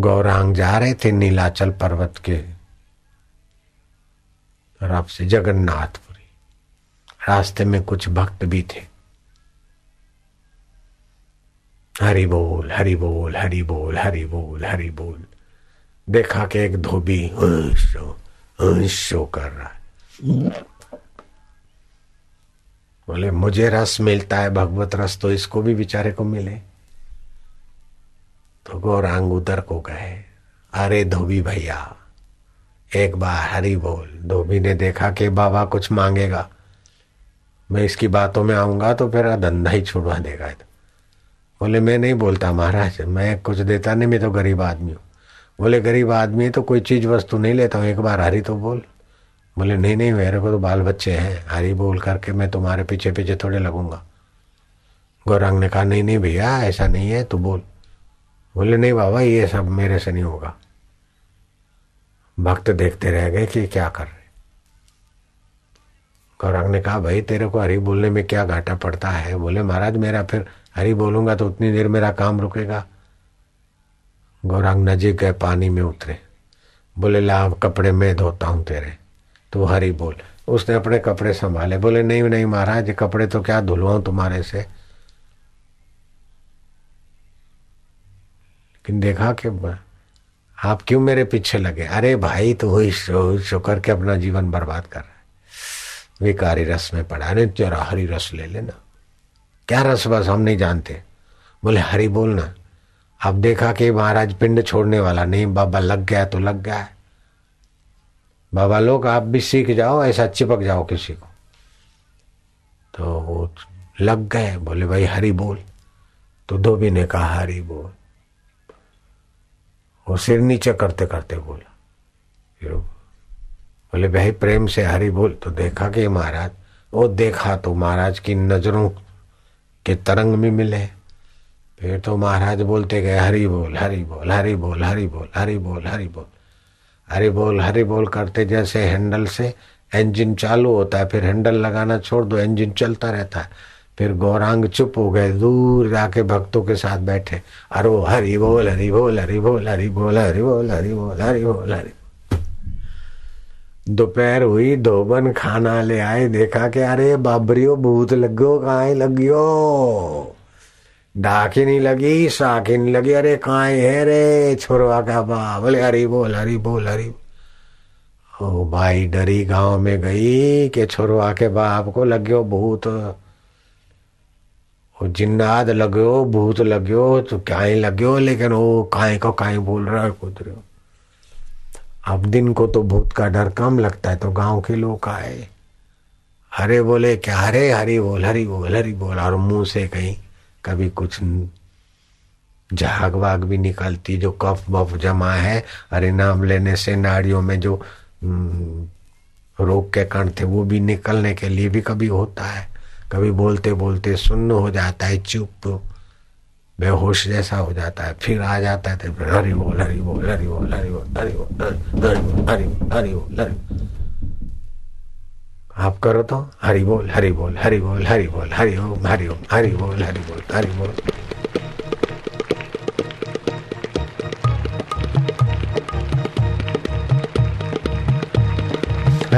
गौरांग जा रहे थे नीलाचल पर्वत के तरफ़ से जगन्नाथपुरी। रास्ते में कुछ भक्त भी थे। हरि बोल हरि बोल हरि बोल हरि बोल हरि बोल। देखा कि एक धोबी शो कर रहा है। बोले, मुझे रस मिलता है, भगवत रस तो इसको भी बेचारे को मिले। तो गौरांग उधर को गए अरे धोबी भैया, एक बार हरी बोल, धोबी ने देखा कि बाबा कुछ मांगेगा। मैं इसकी बातों में आऊँगा तो फिर धंधा ही छुड़वा देगा तो बोले, मैं नहीं बोलता महाराज, मैं कुछ देता नहीं, मैं तो गरीब आदमी हूँ। बोले, गरीब आदमी है तो कोई चीज़ वस्तु नहीं लेता हूँ, एक बार हरी तो बोल। बोले, नहीं नहीं, मेरे को तो बाल बच्चे हैं, हरी बोल करके मैं तुम्हारे पीछे पीछे थोड़े लगूँगा। गौरांग ने कहा, नहीं नहीं भैया, ऐसा नहीं है, तू बोल। बोले, नहीं बाबा, ये सब मेरे से नहीं होगा। भक्त देखते रह गए कि क्या कर रहे गौरांग ने कहा, भाई, तेरे को हरी बोलने में क्या घाटा पड़ता है? बोले, महाराज, मेरा फिर हरी बोलूँगा तो उतनी देर मेरा काम रुकेगा। गौरांग नजीक गए पानी में उतरे। बोले ला कपड़े मैं धोता हूँ तेरे। तो हरी बोल। उसने अपने कपड़े संभाले। बोले, नहीं नहीं महाराज कपड़े तो क्या धुलवाऊं तुम्हारे से? लेकिन देखा कि आप क्यों मेरे पीछे लगे? अरे भाई तो वही शो करके अपना जीवन बर्बाद कर रहा है। विकारी रस में पड़ा। अरे जरा हरी रस ले लेना। क्या रस बस, हम नहीं जानते। बोले, हरी बोलना अब देखा कि महाराज पिंड छोड़ने वाला नहीं, बाबा लग गया तो लग गया है। बाबा लोग, आप भी सीख जाओ, ऐसा चिपक जाओ किसी को। तो वो लग गए। बोले, भाई, हरी बोल। तो धोबी ने कहा, हरी बोल। वो सिर नीचे करते करते बोला फिर बोले, भाई प्रेम से हरी बोल तो देखा कि महाराज, वो देखा तो महाराज की नज़रों के तरंग में मिले। फिर तो महाराज बोलते गए, हरी बोल हरी बोल हरी बोल हरी बोल हरी बोल हरी बोल हरी बोल हरी बोल करते जैसे हैंडल से इंजन चालू होता है, फिर हैंडल लगाना छोड़ दो इंजन चलता रहता है। फिर गौरांग चुप हो गए, दूर जाके भक्तों के साथ बैठे। अरे हरी बोल हरी बोल हरी बोल हरी बोल हरी बोल हरी बोल हरी बोल, हरी दोपहर हुई धोबन खाना ले आए, देखा कि अरे बाबरियो, भूत लगो कहा लगियो। डाकी नहीं लगी, साकी नहीं लगी, अरे कहा है रे, छोरवा का बा बोले, हरी बोल हरी बोल, हरी ओ भाई डरी गाँव में गई के छोरवा के बाप को लग्यो भूत। जिन्नाद लग्यो, भूत लग्यो तो ही लग्यो, लेकिन वो काय को काय बोल रहा है, कुदरो। अब दिन को तो भूत का डर कम लगता है तो गाँव के लोग आए। हरे बोले, क्या हरे? हरी बोल हरी बोल हरी बोल। और मुँह से कहीं कभी कुछ झाग वाग भी निकलती, जो कफ बफ जमा है। अरे, नाम लेने से नाड़ियों में जो रोग के कण थे, वो भी निकलने के लिए भी कभी होता है। कभी बोलते बोलते सुन्न हो जाता है चुप बेहोश जैसा हो जाता है फिर आ जाता है तो फिर हरी बोल हरी बोल हरी बोल हरी बोल हरी बोल हरी बोल हरी बोल हरी बोल हरी आप करो तो हरी बोल हरी बोल हरी बोल हरी बोल हरी ओम हरी ओम हरी बोल हरी बोल हरी बोल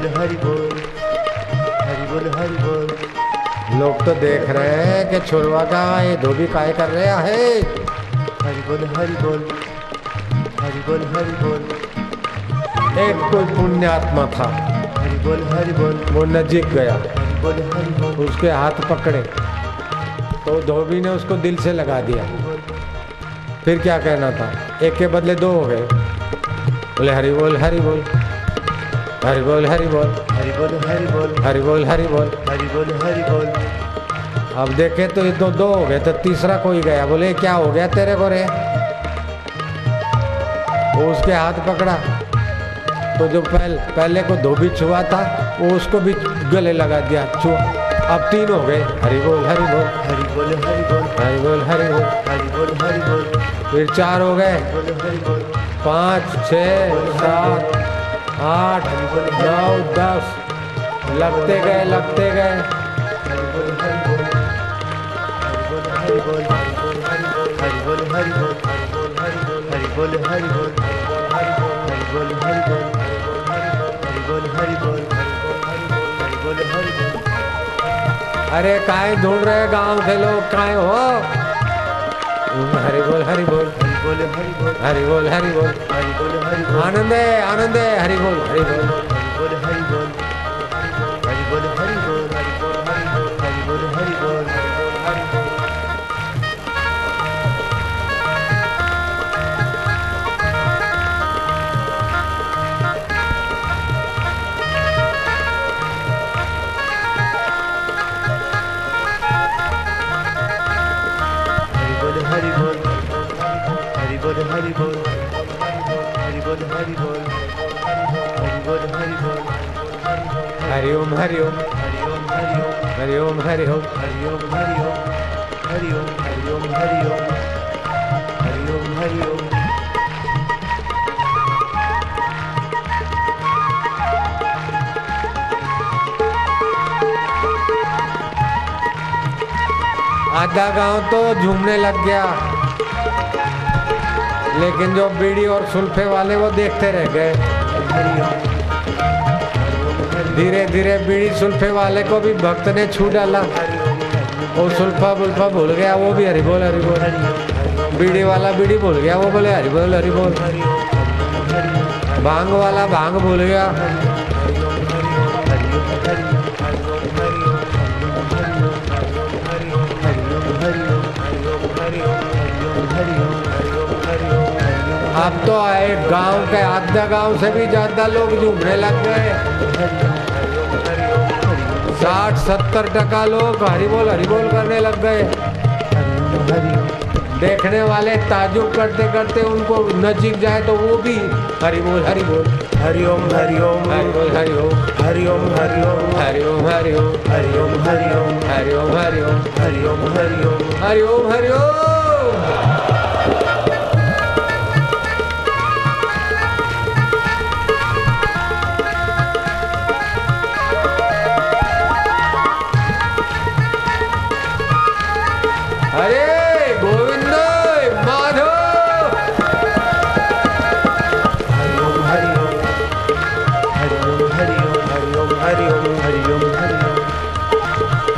बोल हरि बोल। हरि बोल हरि बोल। लोग तो देख रहे हैं कि छोरवा का ये धोबी काय कर रहे है हरि बोल हरि बोल। हरि बोल हरि बोल। एक कोई पुण्य आत्मा था। हरि बोल हरि बोल। वो नजीक गया। हरि बोल हरि बोल। उसके हाथ पकड़े। तो धोबी ने उसको दिल से लगा दिया। फिर क्या कहना था? एक के बदले दो हो गए। बोले हरि बोल हरि बोल। हरि बोल हरि बोल हरि बोल हरि बोल हरि बोल हरि बोल हरि बोल हरि बोल अब देखे तो ये तो दो हो गए तो तीसरा कोई गया बोले क्या हो गया तेरे को रे वो उसके हाथ पकड़ा तो जो पहल, पहले को धोबी छुआ था वो उसको भी गले लगा दिया छुआ अब तीन हो गए हरि बोल हरि बोल हरि बोल हरि बोल हरि बोल हरि बोल हरि बोल हरि बोल फिर चार हो गए पाँच छ सात आठ। नौ, दस। लगते गए लगते गए। अरे काय ढूंढ रहे गाँव के लोग? काय हो? हरी बोल हरी बोल बोल हरि बोल। हरि बोल हरि बोल। हरि बोल हरि बोल। आनंद है आनंद है हरि बोल हरि बोल। हरि बोल हरि हरि बोल हरि बोल हरि बोल हरि ओम हरि ओम हरि ओम हरि ओम हरि ओम हरि ओम हरि ओम हरि ओम हरि ओम हरि ओम हरि ओम हरि ओम हरि ओम आधा गाँव तो झूमने लग गया। लेकिन जो बीड़ी और सुल्फे वाले वो देखते रह गए। धीरे धीरे बीड़ी सुल्फे वाले को भी भक्त ने छू डाला। वो सुल्फा बुल्फा भूल गया, वो भी हरि बोल हरि बोल बीड़ी वाला बीड़ी भूल गया, वो बोले हरि बोल हरि बोल भाँग वाला भाँग भूल गया। अब तो आए गाँव के आधा गाँव से भी ज़्यादा लोग झूमने लग गए। साठ सत्तर टका लोग हरि बोल हरि बोल करने लग गए। देखने वाले ताजुब करते करते उनको नजीक जाए तो वो भी हरि बोल हरि बोल हरि ओम हरि ओम हरि बोल हरि ओम हरि ओम हरि ओम हरि ओम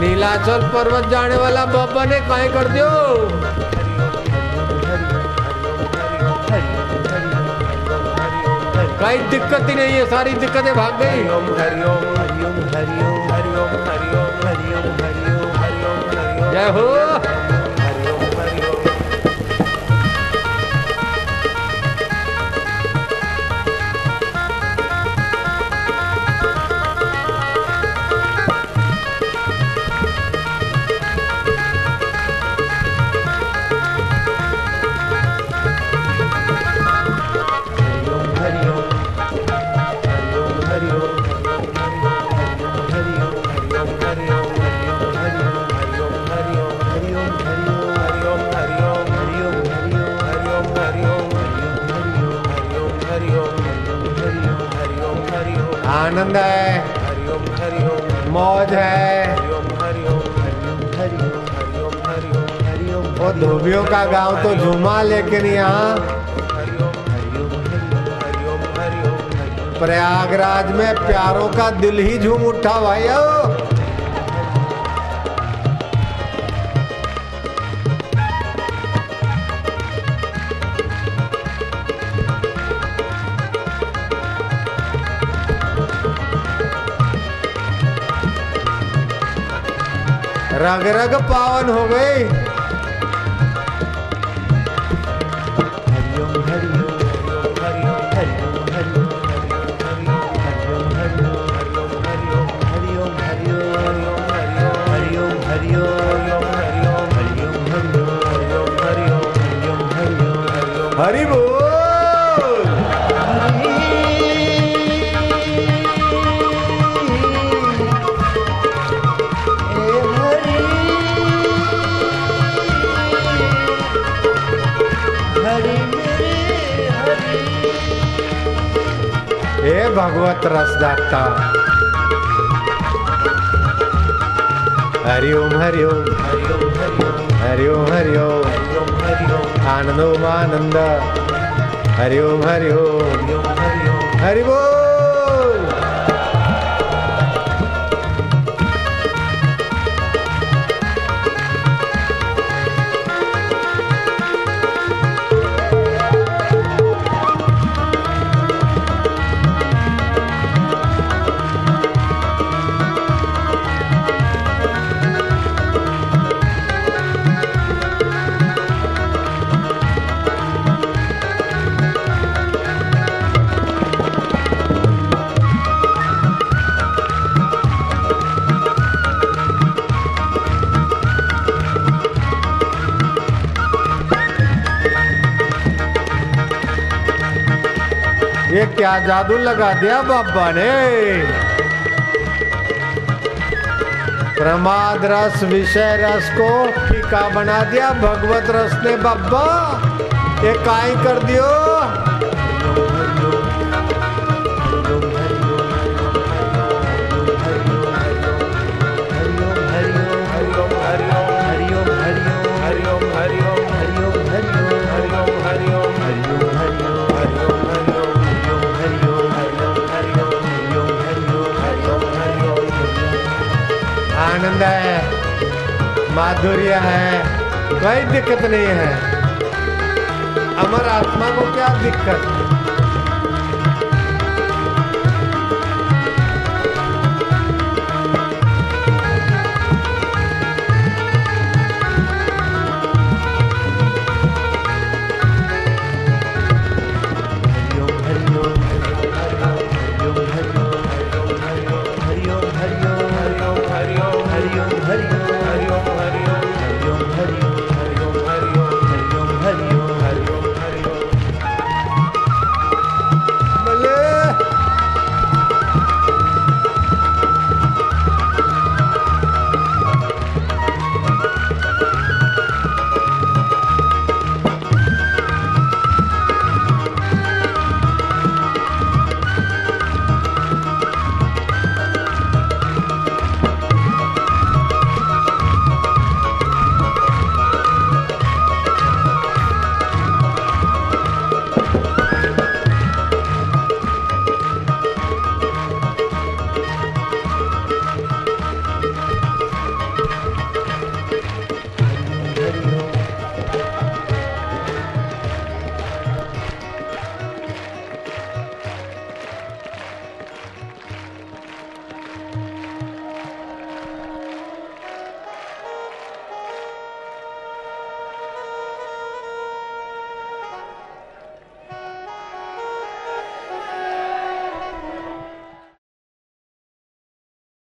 नीलाचल पर्वत जाने वाला बाबा ने काय कर दियो? कई दिक्कत ही नहीं है, सारी दिक्कतें भाग गई। जय ओम आनंद है। हरिओम हरिओम मौज है। वो धोबियों का गाँव तो झूमा, लेकिन यहाँ प्रयागराज में प्यारों का दिल ही झूम उठा भाई। रग रग पावन हो गए हरी बोल भागवत रसदाता हरिओम हरिओम हरिओम हरिओम हरिओम हरिओम आनंदोम आनंद हरिओम हरिओम हरिओम क्या जादू लगा दिया बाबा ने? प्रमाद रस, विषय रस को फीका बना दिया, भगवत रस ने बाबा। ये काई कर दियो। माधुर्य है। कोई दिक्कत नहीं है। अमर आत्मा को क्या दिक्कत?